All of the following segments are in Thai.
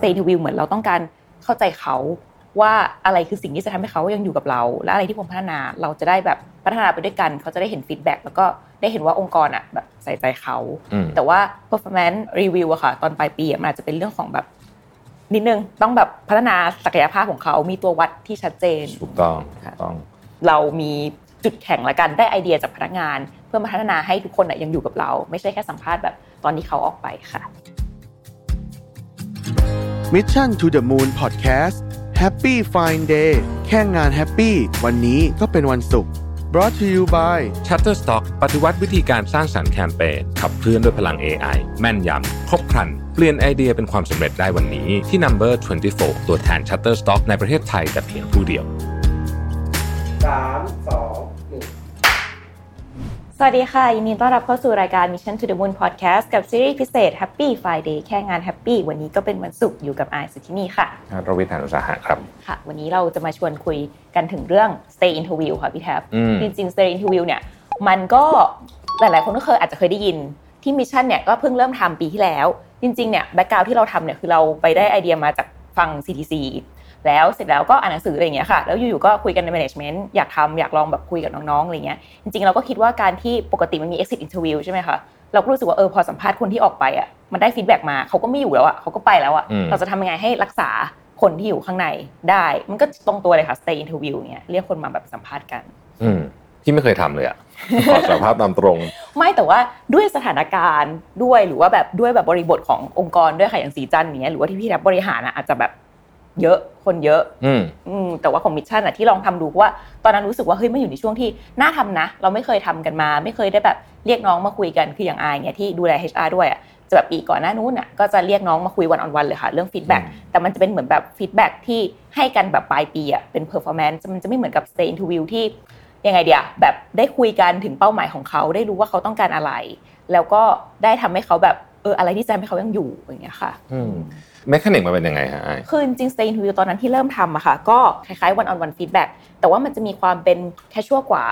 stay interview เหมือนเราต้องการเข้าใจเขาว่าอะไรคือสิ่งที่จะทำให้เขายังอยู่กับเรา และอะไรที่ผมพัฒนาเราจะได้แบบพัฒนาไปด้วยกัน เขาจะได้เห็นฟีดแบ็กแล้วก็ได้เห็นว่าองค์กรอะแบบใส่ใจเขา แต่ว่า performance review อะค่ะ ตอนปลายปีมันอาจจะเป็นเรื่องของแบบนิดนึงต้องแบบพัฒนาศักยภาพของเขา มีตัววัดที่ชัดเจนถูกต้องต้อง เรามีจุดแข็งละกันได้ไอเดียจากพนักงาน เพื่อมาพัฒนาให้ทุกคนยังอยู่กับเรา ไม่ใช่แค่สัมภาษณ์แบบตอนที่เขาออกไปค่ะ Mission to the Moon Podcast Happy Fine Day แค่งานแฮปปี้วันนี้ก็เป็นวันศุกร์ brought to you by Shutterstock ปฏิวัติวิธีการสร้างสรรค์แคมเปญขับเคลื่อนด้วยพลัง AI แม่นยำ ครบครัน เปลี่ยนไอเดียเป็นความสำเร็จได้วันนี้ที่ Number 24 ตัวแทน Shutterstock ในประเทศไทยแต่เพียงผู้เดียว สวัสดีค่ะ ยินดีต้อนรับเข้าสู่รายการ Mission to the Moon Podcast กับซีรีส์พิเศษ Happy Friday แค่งาน Happy วันนี้ก็เป็นวันศุกร์อยู่กับอายสุธินีค่ะรวิศ หาญอุตสาหะครับค่ะ วันนี้เราจะมาชวนคุยกันถึงเรื่อง stay interview ค่ะพี่แท็บอืมจริงๆ stay interview เนี่ยมันก็หลายๆ คนก็เคยอาจจะเคยได้ยินที่ Mission เนี่ยก็เพิ่งเริ่มทำปีที่แล้ว จริงๆเนี่ย background ที่เราทำเนี่ยคือเราไปได้ไอเดียมาจากฟัง CTC แล้วเสร็จแล้วก็อ่านหนังสืออะไรอย่างเงี้ยค่ะแล้วอยู่ๆก็คุยกันใน management อยากทำอยากลองแบบคุยกับน้องๆอะไรเงี้ยจริงๆเราก็คิดว่าการที่ปกติมันมี exit interview ใช่ไหมคะเราก็รู้สึกว่าเออพอสัมภาษณ์คนที่ออกไปอะมันได้ feedback มาเขาก็ไม่อยู่แล้วอะเขาก็ไปแล้วอะอืมเราจะทำยังไงให้รักษาคนที่อยู่ข้างในได้ มันก็ตรงตัวเลยค่ะ stay interview เนี่ยเรียกคนมาแบบสัมภาษณ์กันอืมที่ไม่เคยทำเลยอะขอสารภาพตามตรง ไม่แต่ว่าด้วยสถานการณ์ด้วยหรือว่าแบบด้วยแบบบริบทขององค์กรด้วยค่ะอย่างศรีจันทร์อย่างเงี้ยหรือว่าที่พี่แทบบริหารอะอาจจะแบบ เยอะคนเยอะอืมอืมแต่ว่าของ Mission อะที่ลองทำดูเพราะว่าตอนนั้นรู้สึกว่าเฮ้ยมันอยู่ในช่วงที่น่าทำนะ เราไม่เคยทำกันมา ไม่เคยได้แบบเรียกน้องมาคุยกันคืออย่างอายเนี่ยที่ดูแล HR ด้วยอะจะแบบปีก่อนหน้านู้นอะก็จะเรียกน้องมาคุย one on one เลยค่ะ เรื่อง feedback อืมแต่มันจะเป็นเหมือนแบบ feedback ที่ให้กันแบบปลายปีอะเป็น performance มันจะไม่เหมือนกับ stay interview ที่ยังไงเดียแบบได้คุยกันถึงเป้าหมายของเขาได้รู้ว่าเขาต้องการอะไร แล้วก็ได้ทำให้เขาแบบเอออะไรที่จะทำให้เขายังอยู่อย่างเงี้ยค่ะอืม mechanic มันเป็นยังไงฮะไอ้คือจริงๆ stay interview ตอนนั้นที่เริ่มทำอะค่ะ ก็คล้ายๆ one on one feedback แต่ว่ามันจะมีความเป็น casual กว่า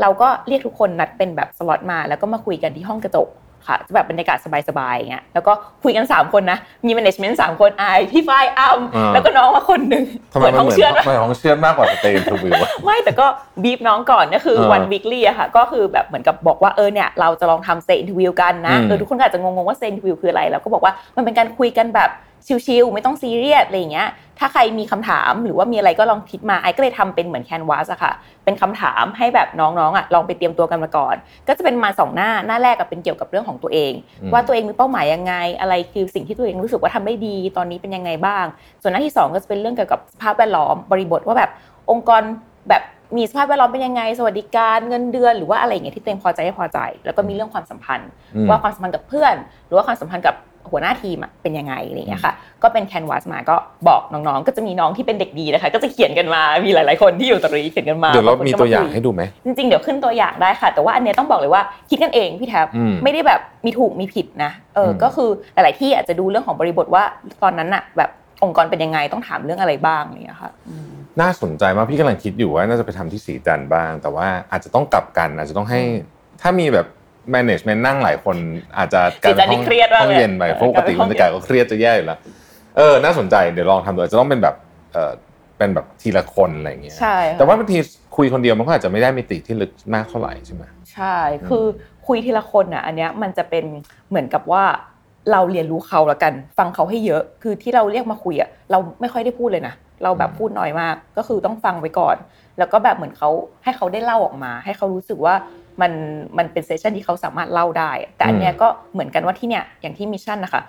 เราก็เรียกทุกคนนัดเป็นแบบสล็อตมา แล้วก็มาคุยกันที่ห้องกระจกค่ะจะแบบบรรยากาศสบายๆอย่างเงี้ยแล้วก็คุยกัน 3 คนนะ มี management 3คนอายพี่ฝ้ายอ้ำแล้วก็น้องมาคนหนึ่งทำไมมันห้องเหมือนเชื่อดทำไมห้องเชื่อดมากกว่าสเตย์ทวิวอะไม่แต่ก็บีบน้องก่อนก็คือเออวันวีคลี่อะค่ะ ก็คือแบบเหมือนกับบอกว่าเออเนี่ยเราจะลองทำ stay interview กันนะอืมเออทุกคนก็อาจจะงงๆว่า stay interview คืออะไรเราก็บอกว่ามันเป็นการคุยกันแบบ ชิลๆไม่ต้องซีเรียสอะไรอย่างเงี้ยถ้าใครมีคำถามหรือว่ามีอะไรก็ลองคิดมาไอ้ก็เลยทำเป็นเหมือนแคนวาสอะค่ะ เป็นคำถามให้แบบน้องๆอะลองไปเตรียมตัวกันมาก่อน ก็จะเป็นมาสองหน้าหน้าแรกก็เป็นเกี่ยวกับเรื่องของตัวเองอืมว่าตัวเองมีเป้าหมายยังไง อะไรคือสิ่งที่ตัวเองรู้สึกว่าทำได้ดี ตอนนี้เป็นยังไงบ้าง ส่วนหน้าที่สองก็จะเป็นเรื่องเกี่ยวกับสภาพแวดล้อมบริบทว่าแบบองค์กรแบบมีสภาพแวดล้อมเป็นยังไง สวัสดิการเงินเดือนหรือว่าอะไรอย่างเงี้ยที่ตัวเองพอใจไม่พอใจ แล้วก็มีเรื่องความสัมพันธ์อืมว่าความสัมพันธ์กับเพื่อน หรือว่าความสัมพันธ์กับ หัวหน้าทีมอะเป็นยังไงอะไรอย่างเงี้ยค่ะ ก็เป็นแคนวาสมาก็บอกน้องๆ ก็จะมีน้องที่เป็นเด็กดีนะคะ ก็จะเขียนกันมา มีหลายๆคนที่อยู่ตรงนี้เขียนกันมา เดี๋ยวเราบงคนมีก็ตัวอย่างคุให้ดูไหม จริงๆ เดี๋ยวขึ้นตัวอย่างได้ค่ะ แต่ว่าอันเนี้ยต้องบอกเลยว่าคิดกันเองพี่แท็บอืมไม่ได้แบบมีถูกมีผิดนะ เอออมก็คือหลายๆที่อาจจะดูเรื่องของบริบทว่าตอนนั้นอะแบบองค์กรเป็นยังไงต้องถามเรื่องอะไรบ้างอะไรอย่างเงี้ยค่ะน่าสนใจมากพี่กำลังคิดอยู่ว่าน่าจะไปทำที่สีจันทร์บ้าง แต่ว่าอาจจะต้องกลับกันอาจจะต้องให้ถ้ามีแบบ management นั่งหลายคนอาจจะกลายเป็นสีจันทร์นี่ห้องเครียดมากห้องเลยเย็นไปเออเพราะปกติกลายเป็นห้บรองรยากาศก็เครียดจะแย่อยู่แล้วเออน่าสนใจเดี๋ยวลองทำดูอาจจะต้องเป็นแบบเออเป็นแบบทีละคนอะไรอย่างเงี้ยใช่ค่ะแต่ว่าบางทีคุยคนเดียวมันก็อาจจะไม่ได้มิติที่ลึกมากเท่าไหร่ใช่ไหมใช่ คือคุยทีละคนอะอันเนี้ยมันจะเป็นเหมือนกับว่าเราเรียนรู้เขาละกัน ฟังเขาให้เยอะ คือที่เราเรียกมาคุยอะเราไม่ค่อยได้พูดเลยนะเราแบบพูดน้อยมาก ก็คือต้องฟังไว้ก่อน แล้วก็แบบเหมือนเขาให้เขาได้เล่าออกมา ให้เขารู้สึกว่า มันมันเป็น session ที่เขาสามารถเล่าได้ แต่อันเนี้ยก็เหมือนกันว่าที่เนี้ยอย่างที่ Mission นะคะ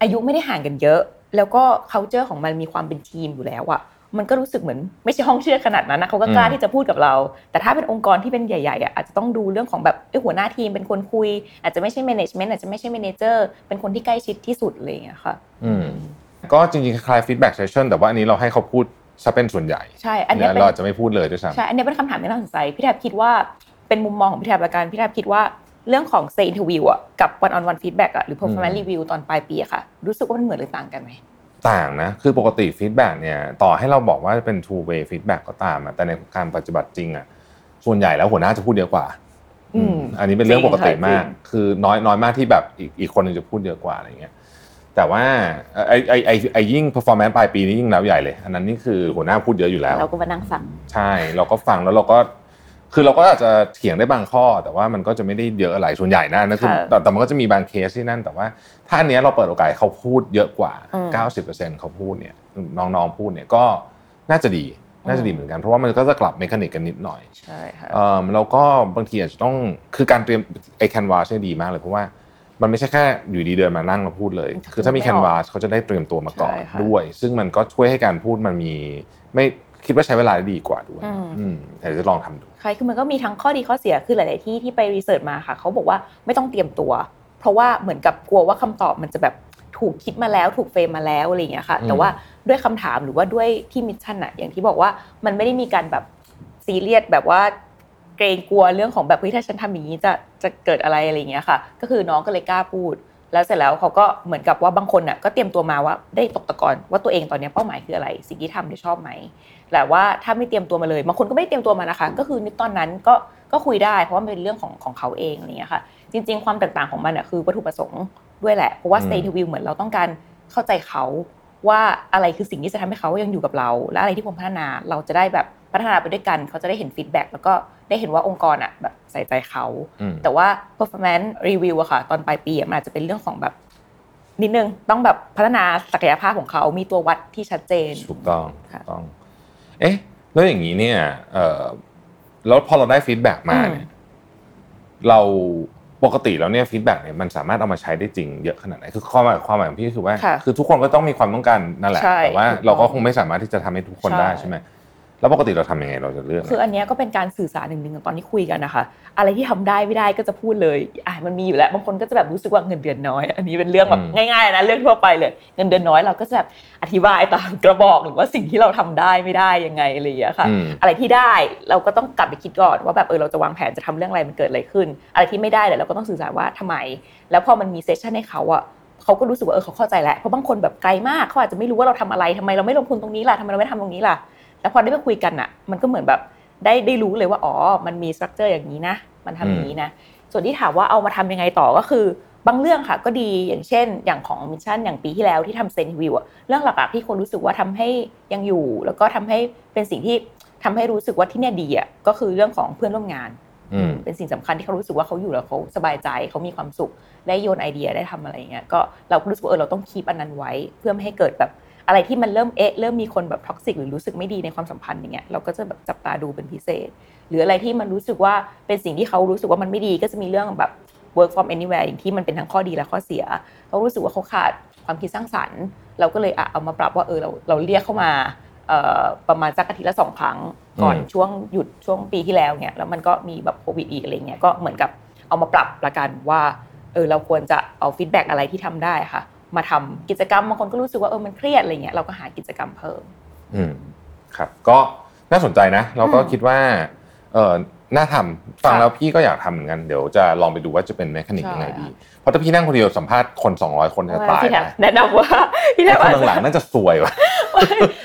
อายุไม่ได้ห่างกันเยอะ แล้วก็ culture ของมันมีความเป็นทีมอยู่แล้วอะมันก็รู้สึกเหมือนไม่ใช่ห้องเชือดขนาดนั้นนะเขาก็กล้าอืมที่จะพูดกับเรา แต่ถ้าเป็นองค์กรที่เป็นใหญ่ๆอะอาจจะต้องดูเรื่องของแบบเอ้ยหัวหน้าทีมเป็นคนคุย อาจจะไม่ใช่ management อาจจะไม่ใช่ manager เป็นคนที่ใกล้ชิดที่สุดอะไรอย่างเงี้ยค่ะอืมก็จริงๆคล้ายๆ feedback session แต่ว่าอันนี้เราให้เขาพูดซะเป็นส่วนใหญ่ ใช่ อันเนี้ยเป็นเราอาจจะไม่พูดเลยด้วยซ้ำใช่ อันเนี้ยเป็นคำถามที่น่าสนใจ พี่แทบคิดว่า เป็นมุมมองของพี่แทบละกันพี่แทบคิดว่าเรื่องของ stay interview อะกับ one on one feedback อะหรือ performance review ตอนปลายปีอะค่ะ รู้สึกว่ามันเหมือนหรือต่างกันไหมต่างนะ คือปกติ feedback เนี่ยต่อให้เราบอกว่าเป็น two way feedback ก็ตามอะแต่ในการปฏิบัติจริงอะส่วนใหญ่แล้วหัวหน้าจะพูดเยอะกว่าอืมอันนี้เป็นเรื่องปกติมากจริงค่ะจริงคือน้อยน้อยมากที่แบบอีกอีกคนหนึ่งจะพูดเยอะกว่าอะไรเงี้ยแต่ว่าไอไอไอไอยิ่ง performance ปลายปีนี้ยิ่งแล้วใหญ่เลย อันนั้นนี่คือหัวหน้าพูดเยอะอยู่แล้ว เราก็มานั่งฟัง ใช่ เราก็ฟังแล้วเราก็ คือเราก็อาจจะเถียงได้บางข้อ แต่ว่ามันก็จะไม่ได้เยอะอะไรส่วนใหญ่นะนั่นคือค่ะแต่แต่มันก็จะมีบางเคสที่นั่น แต่ว่าถ้าอันเนี้ยเราเปิดโอกาสให้เขาพูดเยอะกว่าอืม90%เขาพูดเนี่ยน้องๆพูดเนี่ยก็น่าจะดีน่าจะดีเหมือนกันเพราะว่ามันก็จะกลับ mechanic กันนิดหน่อยใช่ค่ะเอ่อแล้วก็บางทีอาจจะต้องคือการเตรียมไอ้ canvas เนี่ยดีมากเลยเพราะว่ามันไม่ใช่แค่อยู่ดีๆ เดินมานั่งแล้วพูดเลย คือถ้ามี canvas เขาจะได้เตรียมตัวมาก่อนใช่ค่ะด้วย ซึ่งมันก็ช่วยให้การพูดมันมีไม่ คิดว่าใช้เวลาได้ดีกว่าด้วยอืมอืมแต่จะลองทำดูใช่คือมันก็มีทั้งข้อดีข้อเสียคือหลาย ๆ ที่ที่ไป research มาค่ะเขาบอกว่าไม่ต้องเตรียมตัว เพราะว่าเหมือนกับกลัวว่าคำตอบมันจะแบบถูกคิดมาแล้วถูก frame มาแล้วอะไรอย่างเงี้ยค่ะอืมแต่ว่าด้วยคำถามหรือว่าด้วยที่ Mission อะอย่างที่บอกว่ามันไม่ได้มีการแบบซีเรียสแบบว่าเกรงกลัวเรื่องของแบบเฮ้ยถ้าฉันทำอย่างนี้จะจะเกิดอะไรอะไรอย่างเงี้ยค่ะ ก็คือน้องก็เลยกล้าพูด แล้วเสร็จแล้วเขาก็เหมือนกับว่าบางคนน่ะก็เตรียมตัวมาว่าได้ตกตะกอนว่าตัวเองตอนเนี้ยเป้าหมายคืออะไร สิ่งที่ทำได้ชอบไหมแต่ว่าถ้าไม่เตรียมตัวมาเลยบางคนก็ไม่ได้เตรียมตัวมานะคะ ก็คือในตอนนั้นก็ก็คุยได้ เพราะว่ามันเป็นเรื่องของของเขาเองอะไรอย่างเงี้ยค่ะ จริง ๆ ความแตกต่างของมันอะคือวัตถุประสงค์ด้วยแหละเพราะว่าอืม stay interview เหมือนเราต้องการเข้าใจเขาว่าอะไรคือสิ่งที่จะทำให้เขายังอยู่กับเรา และอะไรที่ควรพัฒนาเราจะได้แบบพัฒนาไปด้วยกัน เขาจะได้เห็น feedback แล้วก็ ได้เห็นว่าองค์กรอะแบบใส่ใจเขาอืมแต่ว่า performance review อะค่ะ ตอนปลายปีอะมันอาจจะเป็นเรื่องของแบบนิดนึงต้องแบบพัฒนาศักยภาพของเขามีตัววัดที่ชัดเจนถูกต้องค่ะถูกต้อง เอ๊ะแล้วอย่างนี้เนี่ยเอ่อแล้วพอเราได้ feedback มาเนี่ยเราปกติแล้วเนี่ย feedback เนี่ยมันสามารถเอามาใช้ได้จริงเยอะขนาดไหนคือความหมายความหมายของพี่คือว่าค่ะคือทุกคนก็ต้องมีความต้องการนั่นแหละใช่แต่ว่าถูกต้องเราก็คงไม่สามารถที่จะทำให้ทุกคนใช่ได้ใช่ไหม แล้วปกติเราทำยังไงเราจะเลือกคืออันเนี้ยก็เป็นการสื่อสารหนึ่งหนึ่งตอนที่คุยกันนะคะ อะไรที่ทำได้ไม่ได้ก็จะพูดเลยอะมันมีอยู่แล้วบางคนก็จะแบบรู้สึกว่าเงินเดือนน้อย อันนี้เป็นเรื่องแบบง่ายๆนะเรื่องทั่วไปเลย เงินเดือนน้อยเราก็จะแบบอธิบายตามกระบอกหรือว่าสิ่งที่เราทำได้ไม่ได้ยังไงอะไรอย่างเงี้ยค่ะอืมอะไรที่ได้เราก็ต้องกลับไปคิดก่อนว่าแบบเออเราจะวางแผนจะทำเรื่องอะไรมันเกิดอะไรขึ้น อะไรที่ไม่ได้เนี่ยเราก็ต้องสื่อสารว่าทำไม แล้วพอมันมีเซสชันให้เขาอะเขาก็รู้สึกว่าเออเขาเข้าใจแล้วเพราะบางคนแบบไกลมากเขาอาจจะไม่รู้ว่าเราทำอะไรทำไมเราไม่ลงทุนตรงนี้ล่ะทำไมเราไม่ทำตรงนี้ล่ะ แล้วพอได้ไปคุยกันอะมันก็เหมือนแบบได้ได้รู้เลยว่าอ๋อ มันมี structure อย่างนี้นะ มันทำอย่างนี้นะ ส่วนที่ถามว่าเอามาทำยังไงต่อก็คือบางเรื่องค่ะก็ดีอย่างเช่น อย่างของ Mission อย่างปีที่แล้วที่ทำเซนวิวอะเรื่องหลักๆที่คนรู้สึกว่าทำให้ยังอยู่ แล้วก็ทำให้เป็นสิ่งที่ทำให้รู้สึกว่าที่เนี่ยดีอะก็คือเรื่องของเพื่อนร่วมงานอืมเป็นสิ่งสำคัญที่เขารู้สึกว่าเขาอยู่แล้วเขาสบายใจเขามีความสุขได้โยนไอเดียได้ทำอะไรอย่างเงี้ยก็เราก็รู้สึกว่าเออเราต้อง keep อันนั้นไว้ เพื่อไม่ให้เกิดแบบ อะไรที่มันเริ่มเอ๊ะเริ่มมีคนแบบท็อกซิกหรือรู้สึกไม่ดีในความสัมพันธ์อย่างเงี้ยเราก็จะแบบจับตาดูเป็นพิเศษ หรืออะไรที่มันรู้สึกว่าเป็นสิ่งที่เขารู้สึกว่ามันไม่ดีก็จะมีเรื่องแบบ work from anywhere อย่างที่มันเป็นทั้งข้อดีและข้อเสียเขารู้สึกว่าเขาขาดความคิดสร้างสรรค์ เราก็เลยอะเอามาปรับว่าเออเราเราเรียกเข้ามาเอ่อประมาณสักอาทิตย์ละสองครั้งก่อนอืมช่วงหยุดช่วงปีที่แล้วเนี่ยแล้วมันก็มีแบบโควิดอีกอะไรเงี้ยก็เหมือนกับเอามาปรับละกันว่าเออเราควรจะเอา feedback อะไรที่ทำได้ค่ะ มาทำกิจกรรมบางคนก็รู้สึกว่าเออมันเครียดอะไรเงี้ยเราก็หากิจกรรมเพิ่ม อืมครับ ก็น่าสนใจนะ เราก็อืมคิดว่าเออน่าทำฟังค่ะแล้วพี่ก็อยากทำเหมือนกันเดี๋ยวจะลองไปดูว่าจะเป็น mechanic ใช่ยังไงดี เพราะถ้าพี่นั่งคนเดียวสัมภาษณ์คน 200 คนจะตายพี่แทบนะแนะนำว่าพี่แทแต่คนหลังๆน่าจะซวยว่ะ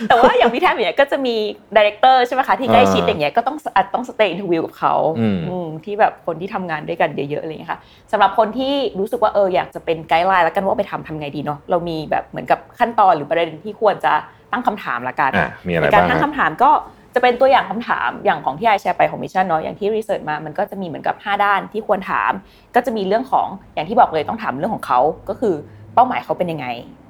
แต่ว่าอย่างพี่แทบเนี่ยก็จะมี director ใช่ไหมคะที่ใกล้ชิดอ่าอย่างเงี้ยก็ต้องอาจต้อง stay interview กับเขาอืมอืมที่แบบคนที่ทำงานด้วยกันเยอะๆอะไรอย่างเงี้ยค่ะสำหรับคนที่รู้สึกว่าเอออยากจะเป็น guideline แล้วกันว่าไปทำทำไงดีเนาะเรามีแบบเหมือนกับขั้นตอนหรือประเด็นที่ควรจะตั้งคำถามละกันอะมีอะไรในการบ้างตั้งฮะคำถามก็จะเป็นตัวอย่างคำถามอย่างของที่ไอแชร์ไปของมิชชั่นเนาะอย่างที่ research มามันก็จะมีเหมือนกับ 5 ด้านที่ควรถาม ก็จะมีเรื่องของอย่างที่บอกเลยต้องถามเรื่องของเขาก็คือเป้าหมายเขาเป็นยังไง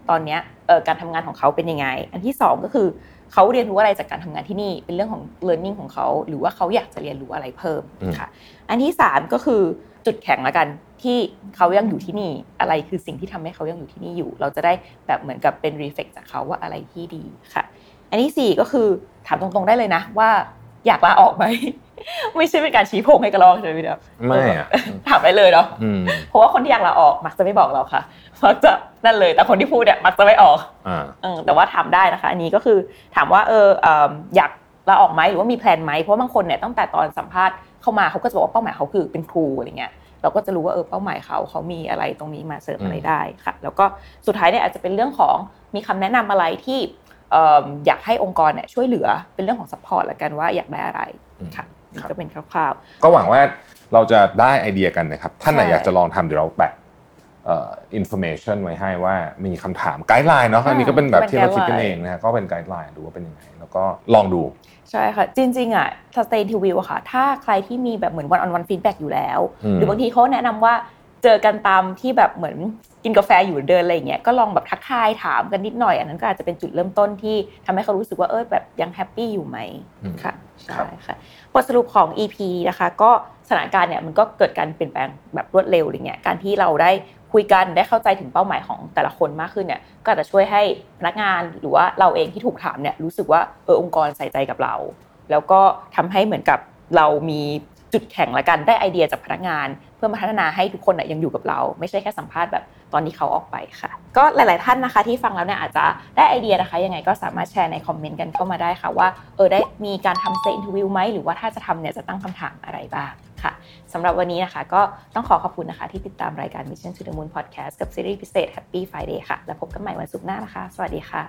ตอนเนี้ยเอ่อการทำงานของเขาเป็นยังไง อันที่สองก็คือเขาเรียนรู้อะไรจากการทำงานที่นี่ เป็นเรื่องของ learning ของเขา หรือว่าเขาอยากจะเรียนรู้อะไรเพิ่มค่ะอันที่สามก็คือจุดแข็งละกันที่เขายังอยู่ที่นี่ อะไรคือสิ่งที่ทำให้เขายังอยู่ที่นี่อยู่ เราจะได้แบบเหมือนกับเป็น reflect จากเขาว่าอะไรที่ดีค่ะ อันที่สี่ก็คือถามตรงๆได้เลยนะว่า อยากลาออกไหมไม่ใช่เป็นการชี้โพงให้กระรอกใช่ไหมพี่เดียวไม่อะถามได้เลยเนาะอืมเพราะว่าคนที่อยากลาออกมักจะไม่บอกเราค่ะมักจะนั่นเลย แต่คนที่พูดเนี่ยมักจะไม่ออกอ่าเออแต่ว่าถามได้นะคะ อันนี้ก็คือถามว่าเออเอิ่มอยากลาออกไหมหรือว่ามี plan ไหมเพราะว่าบางคนเนี่ยตั้งแต่ตอนสัมภาษณ์เข้ามาเขาก็จะบอกว่าเป้าหมายเขาคือเป็นครูอะไรเงี้ยเราก็จะรู้ว่าเออเป้าหมายเขาเขามีอะไรตรงนี้มาเสริมอะไรได้ค่ะ แล้วก็สุดท้ายเนี่ยอาจจะเป็นเรื่องของมีคำแนะนำอะไรที่เอิ่มอยากให้องค์กรเนี่ยช่วยเหลือเป็นเรื่องของ support ละกันว่าอยากได้อะไรค่ะนี่ก็เป็นคร่าวก็หวังว่าเราจะได้ไอเดียกันนะครับ ท่านไหนใช่อยากจะลองทำเดี๋ยวเราแปะเอ่อ information ไว้ให้ว่ามีคำถาม guideline เนาะอันนี้ก็เป็นแบบที่เราคิดกันเองนะฮะก็เป็น guideline ดูว่าเป็นยังไง แล้วก็ลองดู ใช่ค่ะ จริง ๆ อะ sustain to view อะค่ะ ถ้าใครที่มีแบบเหมือน one on one feedback อยู่แล้วอืมหรือบางทีเขาแนะนำว่า เจอกันตามที่แบบเหมือนกินกาแฟอยู่เดินอะไรอย่างเงี้ยก็ลองแบบทักทายถามกันนิดหน่อย อันนั้นก็อาจจะเป็นจุดเริ่มต้นที่ทำให้เขารู้สึกว่าเออแบบยังแฮปปี้อยู่ไหมอืมค่ะครัใช่บค่ะบทสรุปของ EP นะคะก็สถานการณ์เนี่ยมันก็เกิดการเปลี่ยนแปลงแบบรวดเร็วอะไรเงี้ยการที่เราได้คุยกันได้เข้าใจถึงเป้าหมายของแต่ละคนมากขึ้นเนี่ยก็อาจจะช่วยให้พนักงานหรือว่าเราเองที่ถูกถามเนี่ยรู้สึกว่าเออองค์กรใส่ใจกับเรา แล้วก็ทำให้เหมือนกับเรามี จุดแข็งละกันได้ไอเดียจากพนักงาน เพื่อมาพัฒนาให้ทุกคนยังอยู่กับเรา ไม่ใช่แค่สัมภาษณ์แบบตอนที่เขาออกไปค่ะ ก็หลาย ๆ ท่านนะคะ ที่ฟังแล้วเนี่ยอาจจะได้ไอเดียนะคะ ยังไงก็สามารถแชร์ในคอมเมนต์กันเข้ามาได้ค่ะว่าเออได้มีการทำเซอินทวิวไหมหรือว่าถ้าจะทำเนี่ยจะตั้งคำถามอะไรบ้างค่ะสำหรับวันนี้นะคะก็ต้องขอขอบคุณนะคะ ที่ติดตามรายการ Mission to the Moon Podcast กับซีรีส์พิเศษ Happy Friday ค่ะ แล้วพบกันใหม่วันศุกร์หน้านะคะ สวัสดีค่ะ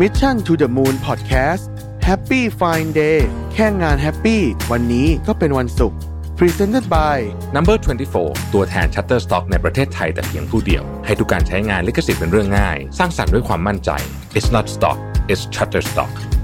Mission to the Moon Podcast Happy Friday แค่งาน happy วันนี้ก็เป็นวันศุกร์ Presented by Number 24 ตัวแทน Shutterstock ในประเทศไทยแต่เพียงผู้เดียว ให้ทุกการใช้งานลิขสิทธิ์เป็นเรื่องง่าย สร้างสรรค์ด้วยความมั่นใจ It's not stock it's Shutterstock